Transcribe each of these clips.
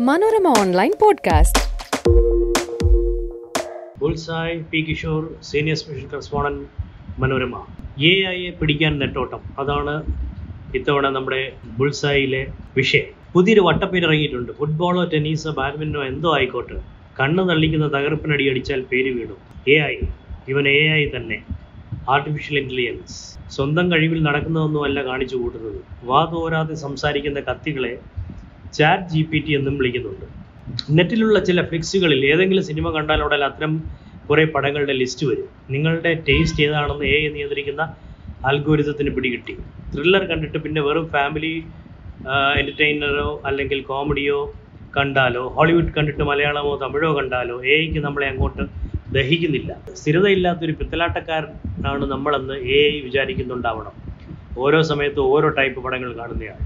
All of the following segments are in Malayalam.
Manorama online podcast. Bullseye P Kishore senior special correspondent Manorama. A ഐയെ പിടിക്കാൻ നെട്ടോട്ടം. അതാണ് ഇത്തവണ നമ്മുടെ ബുൾസായിലെ വിഷയം. പുതിയൊരു വട്ടപ്പേര് ഇറങ്ങിയിട്ടുണ്ട്. ഫുട്ബോളോ ടെന്നീസോ ബാഡ്മിന്റനോ എന്തോ ആയിക്കോട്ടെ. കണ്ണ് തള്ളിക്കുന്ന തകർപ്പിനടി അടിച്ചാൽ പേര് വീടും എ ഐ ഇവൻ എ ഐ തന്നെ. ആർട്ടിഫിഷ്യൽ ഇന്റലിജൻസ് സ്വന്തം കഴിവിൽ നടക്കുന്നതൊന്നുമല്ല കാണിച്ചു കൂട്ടുന്നത്. വാ തോരാതെ സംസാരിക്കുന്ന കത്തികളെ ചാറ്റ് ജി പി ടി എന്നും വിളിക്കുന്നുണ്ട്. നെറ്റിലുള്ള ചില ഫ്ലിക്സുകളിൽ ഏതെങ്കിലും സിനിമ കണ്ടാൽ ഉടൻ അത്തരം കുറേ പടങ്ങളുടെ ലിസ്റ്റ് വരും. നിങ്ങളുടെ ടേസ്റ്റ് ഏതാണെന്ന് എ നിയന്ത്രിക്കുന്ന അൽഗോരിതത്തിന് പിടികിട്ടി. ത്രില്ലർ കണ്ടിട്ട് പിന്നെ വെറും ഫാമിലി എന്റർടൈനറോ അല്ലെങ്കിൽ കോമഡിയോ കണ്ടാലോ ഹോളിവുഡ് കണ്ടിട്ട് മലയാളമോ തമിഴോ കണ്ടാലോ എയ്ക്ക് നമ്മളെ അങ്ങോട്ട് ദഹിക്കുന്നില്ല. സ്ഥിരതയില്ലാത്തൊരു പിത്തലാട്ടക്കാരനാണ് നമ്മളെന്ന് എ ഐ വിചാരിക്കുന്നുണ്ടാവണം. ഓരോ സമയത്തും ഓരോ ടൈപ്പ് പടങ്ങൾ കാണുന്നയാണ്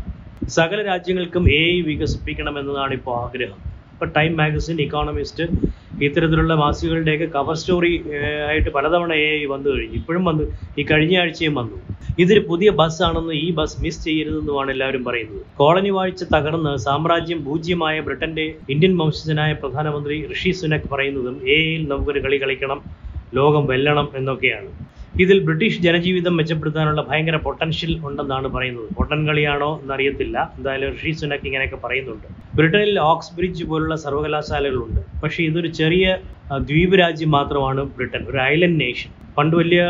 സകല രാജ്യങ്ങൾക്കും എ ഐ വികസിപ്പിക്കണമെന്നതാണ് ഇപ്പോൾ ആഗ്രഹം. ഇപ്പോൾ ടൈം മാഗസിൻ ഇക്കോണമിസ്റ്റ് ഇത്തരത്തിലുള്ള മാസികകളുടെയൊക്കെ കവർ സ്റ്റോറി ആയിട്ട് പലതവണ എ ഐ വന്നു കഴിഞ്ഞു. ഇപ്പോഴും വന്നു. ഈ കഴിഞ്ഞ ആഴ്ചയും വന്നു. ഇതൊരു പുതിയ ബസ് ആണെന്ന് ഈ ബസ് മിസ് ചെയ്യരുതെന്നുമാണ് എല്ലാവരും പറയുന്നത്. കോളനി വാഴ്ച തകർന്ന് സാമ്രാജ്യം പൂജ്യമായ ബ്രിട്ടന്റെ ഇന്ത്യൻ വംശജനായ പ്രധാനമന്ത്രി ഋഷി സുനക് പറയുന്നതും എ ഐയിൽ നമുക്കൊരു കളി കളിക്കണം ലോകം വെല്ലണം എന്നൊക്കെയാണ്. ഇതിൽ ബ്രിട്ടീഷ് ജനജീവിതം മെച്ചപ്പെടുത്താനുള്ള ഭയങ്കര പൊട്ടൻഷ്യൽ ഉണ്ടെന്നാണ് പറയുന്നത്. പൊട്ടൻ കളിയാണോ എന്നറിയത്തില്ല. എന്തായാലും ഋഷി സുനക് ഇങ്ങനെയൊക്കെ പറയുന്നുണ്ട്. ബ്രിട്ടനിൽ ഓക്സ്ബ്രിഡ്ജ് പോലുള്ള സർവകലാശാലകളുണ്ട്. പക്ഷേ ഇതൊരു ചെറിയ ദ്വീപ് രാജ്യം മാത്രമാണ് ബ്രിട്ടൻ. ഒരു ഐലൻഡ് നേഷൻ പണ്ട് വലിയ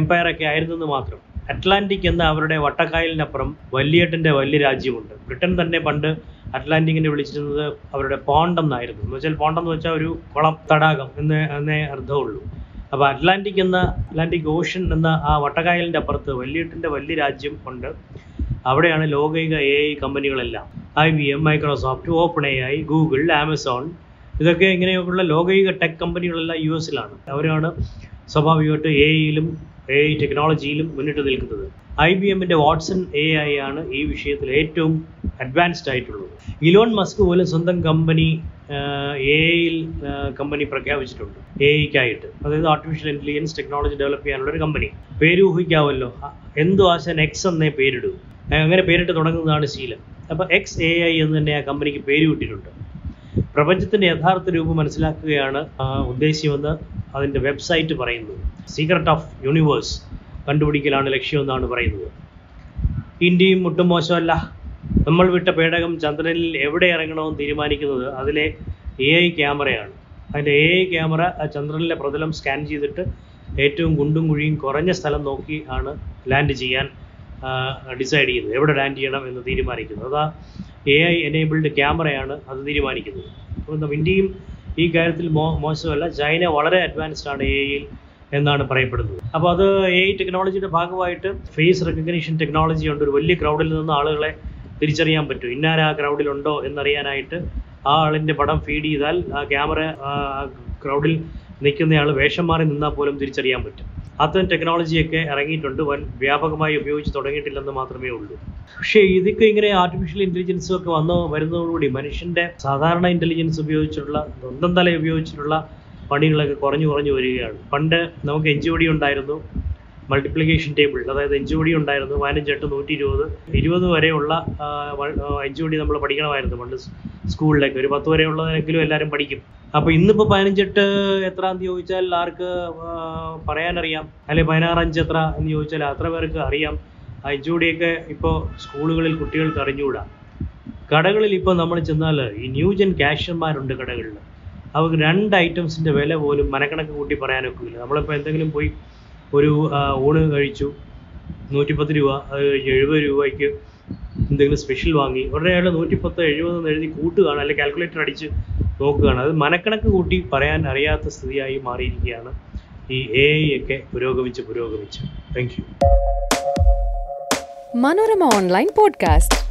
എംപയർ ഒക്കെ ആയിരുന്നെന്ന് മാത്രം. അറ്റ്ലാന്റിക് എന്ന അവരുടെ വട്ടക്കായലിനപ്പുറം വലിയേട്ടന്റെ വലിയ രാജ്യമുണ്ട്. ബ്രിട്ടൻ തന്നെ പണ്ട് അറ്റ്ലാന്റിക്കിനെ വിളിച്ചിരുന്നത് അവരുടെ പോണ്ടെന്നായിരുന്നു എന്ന് വെച്ചാൽ പോണ്ടെന്ന് വെച്ചാൽ ഒരു കുളം തടാകം എന്ന് എന്നേ അർത്ഥമുള്ളൂ. അപ്പോൾ അറ്റ്ലാന്റിക് എന്ന അറ്റ്ലാന്റിക് ഓഷൻ എന്ന ആ വട്ടക്കായലിന്റെ അപ്പുറത്ത് വലിയട്ടിന്റെ വലിയ രാജ്യം ഉണ്ട്. അവിടെയാണ് ലോകൈക A I കമ്പനികളെല്ലാം. I B M Microsoft Open A I Google Amazon ഇതൊക്കെ ഇങ്ങനെയൊക്കെയുള്ള ലോകൈക ടെക് കമ്പനികളെല്ലാം യു എസിലാണ്. അവരാണ് സ്വാഭാവികമായിട്ട് എ ഐയിലും എ ഐ ടെക്നോളജിയിലും മുന്നിട്ട് നിൽക്കുന്നത്. ഐ ബി എമ്മിന്റെ വാട്സൺ എ ഐ ആണ് ഈ വിഷയത്തിൽ ഏറ്റവും അഡ്വാൻസ്ഡ് ആയിട്ടുള്ളത്. ഇലോൺ മസ്ക് പോലും സ്വന്തം കമ്പനി എ ഐയിൽ കമ്പനി പ്രഖ്യാപിച്ചിട്ടുണ്ട്. എ ഐക്കായിട്ട് അതായത് ആർട്ടിഫിഷ്യൽ ഇന്റലിജൻസ് ടെക്നോളജി ഡെവലപ്പ് ചെയ്യാനുള്ള ഒരു കമ്പനി. പേര് ഊഹിക്കാവല്ലോ എന്തു ആശാൻ എക്സ് എന്നേ പേരിടൂ. അങ്ങനെ പേരിട്ട് തുടങ്ങുന്നതാണ് ശീലം. അപ്പോൾ എക്സ് എ ഐ എന്ന് തന്നെ ആ കമ്പനിക്ക് പേര് കിട്ടിയിട്ടുണ്ട്. പ്രപഞ്ചത്തിന്റെ യഥാർത്ഥ രൂപം മനസ്സിലാക്കുകയാണ് ഉദ്ദേശ്യമെന്ന് അതിന്റെ വെബ്സൈറ്റ് പറയുന്നത്. സീക്രട്ട് ഓഫ് യൂണിവേഴ്സ് കണ്ടുപിടിക്കലാണ് ലക്ഷ്യമെന്നാണ് പറയുന്നത്. ഇന്ത്യയും ഒട്ടും മോശമല്ല. നമ്മൾ വിട്ട പേടകം ചന്ദ്രനിൽ എവിടെ ഇറങ്ങണമെന്ന് തീരുമാനിക്കുന്നത് അതിലെ എ ഐ ക്യാമറയാണ്. അതിന്റെ എ ഐ ക്യാമറ ചന്ദ്രനിലെ പ്രതലം സ്കാൻ ചെയ്തിട്ട് ഏറ്റവും കുണ്ടും കുഴിയും കുറഞ്ഞ സ്ഥലം നോക്കി ആണ് ലാൻഡ് ചെയ്യാൻ ഡിസൈഡ് ചെയ്യുന്നത്. എവിടെ ലാൻഡ് ചെയ്യണം എന്ന് തീരുമാനിക്കുന്നത്. അതാ എ ഐ എനേബിൾഡ് ക്യാമറയാണ് അത് തീരുമാനിക്കുന്നത്. അപ്പോൾ ഇന്ത്യയും ഈ കാര്യത്തിൽ മോ മോശമല്ല ചൈന വളരെ അഡ്വാൻസ്ഡ് ആണ് എ ഐയിൽ എന്നാണ് പറയപ്പെടുന്നത്. അപ്പോൾ അത് എ ഐ ടെക്നോളജിയുടെ ഭാഗമായിട്ട് ഫേസ് റെക്കഗ്നീഷൻ ടെക്നോളജി ഉണ്ട്. ഒരു വലിയ ക്രൗഡിൽ നിന്ന് ആളുകളെ തിരിച്ചറിയാൻ പറ്റും. ഇന്നാര ആ ക്രൗഡിലുണ്ടോ എന്നറിയാനായിട്ട് ആ ആളിന്റെ പടം ഫീഡ് ചെയ്താൽ ആ ക്യാമറ ക്രൗഡിൽ നിൽക്കുന്നയാൾ വേഷം മാറി നിന്നാൽ പോലും തിരിച്ചറിയാൻ പറ്റും. അത്തരം ടെക്നോളജിയൊക്കെ ഇറങ്ങിയിട്ടുണ്ട്. വൻ വ്യാപകമായി ഉപയോഗിച്ച് തുടങ്ങിയിട്ടില്ലെന്ന് മാത്രമേ ഉള്ളൂ. പക്ഷേ ഇതൊക്കെ ഇങ്ങനെ ആർട്ടിഫിഷ്യൽ ഇന്റലിജൻസും ഒക്കെ വന്ന് വരുന്നതോടുകൂടി മനുഷ്യന്റെ സാധാരണ ഇന്റലിജൻസ് ഉപയോഗിച്ചിട്ടുള്ള സ്വന്തം തല ഉപയോഗിച്ചിട്ടുള്ള പണികളൊക്കെ കുറഞ്ഞു കുറഞ്ഞു വരികയാണ്. പണ്ട് നമുക്ക് ഒ ഉണ്ടായിരുന്നു. മൾട്ടിപ്ലിക്കേഷൻ ടേബിൾ അതായത് എൻ ഉണ്ടായിരുന്നു ഉണ്ടായിരുന്നു പതിനഞ്ചെട്ട് നൂറ്റി ഇരുപത് ഇരുപത് വരെയുള്ള ജി നമ്മൾ പഠിക്കണമായിരുന്നു പണ്ട് സ്കൂളിലൊക്കെ. ഒരു പത്ത് വരെയുള്ളതെങ്കിലും എല്ലാവരും പഠിക്കും. അപ്പോൾ ഇന്നിപ്പോൾ പതിനഞ്ചെട്ട് എത്രാന്ന് ചോദിച്ചാൽ ആർക്ക് പറയാനറിയാം. അല്ലെങ്കിൽ പതിനാറഞ്ച് എത്ര എന്ന് ചോദിച്ചാൽ അത്ര പേർക്ക് അറിയാം. ഡിയൊക്കെ ഇപ്പോൾ സ്കൂളുകളിൽ കുട്ടികൾക്ക് അറിഞ്ഞുകൂടാ. കടകളിൽ ഇപ്പോൾ നമ്മൾ ചെന്നാൽ ഈ ന്യൂജൻ ക്യാഷ്യർമാരുണ്ട് കടകളിൽ അവർക്ക് രണ്ട് ഐറ്റംസിന്റെ വില പോലും മനക്കണക്ക് കൂട്ടി പറയാനൊക്കില്ല. നമ്മളിപ്പോൾ എന്തെങ്കിലും പോയി ഒരു ഊണ് കഴിച്ചു. നൂറ്റിപ്പത്ത് രൂപ അത് കഴിഞ്ഞ് എഴുപത് രൂപയ്ക്ക് എന്തെങ്കിലും സ്പെഷ്യൽ വാങ്ങി. ഉടനെ അയാൾ നൂറ്റിപ്പത്ത് എഴുപത് എന്ന് എഴുതി കൂട്ടുകയാണ് അല്ലെങ്കിൽ കാൽക്കുലേറ്റർ അടിച്ച് നോക്കുകയാണ്. അത് മനക്കണക്ക് കൂട്ടി പറയാൻ അറിയാത്ത സ്ഥിതിയായി മാറിയിരിക്കുകയാണ് ഈ എ ഐ ഒക്കെ പുരോഗമിച്ച് പുരോഗമിച്ച്. Thank you Manorama online podcast.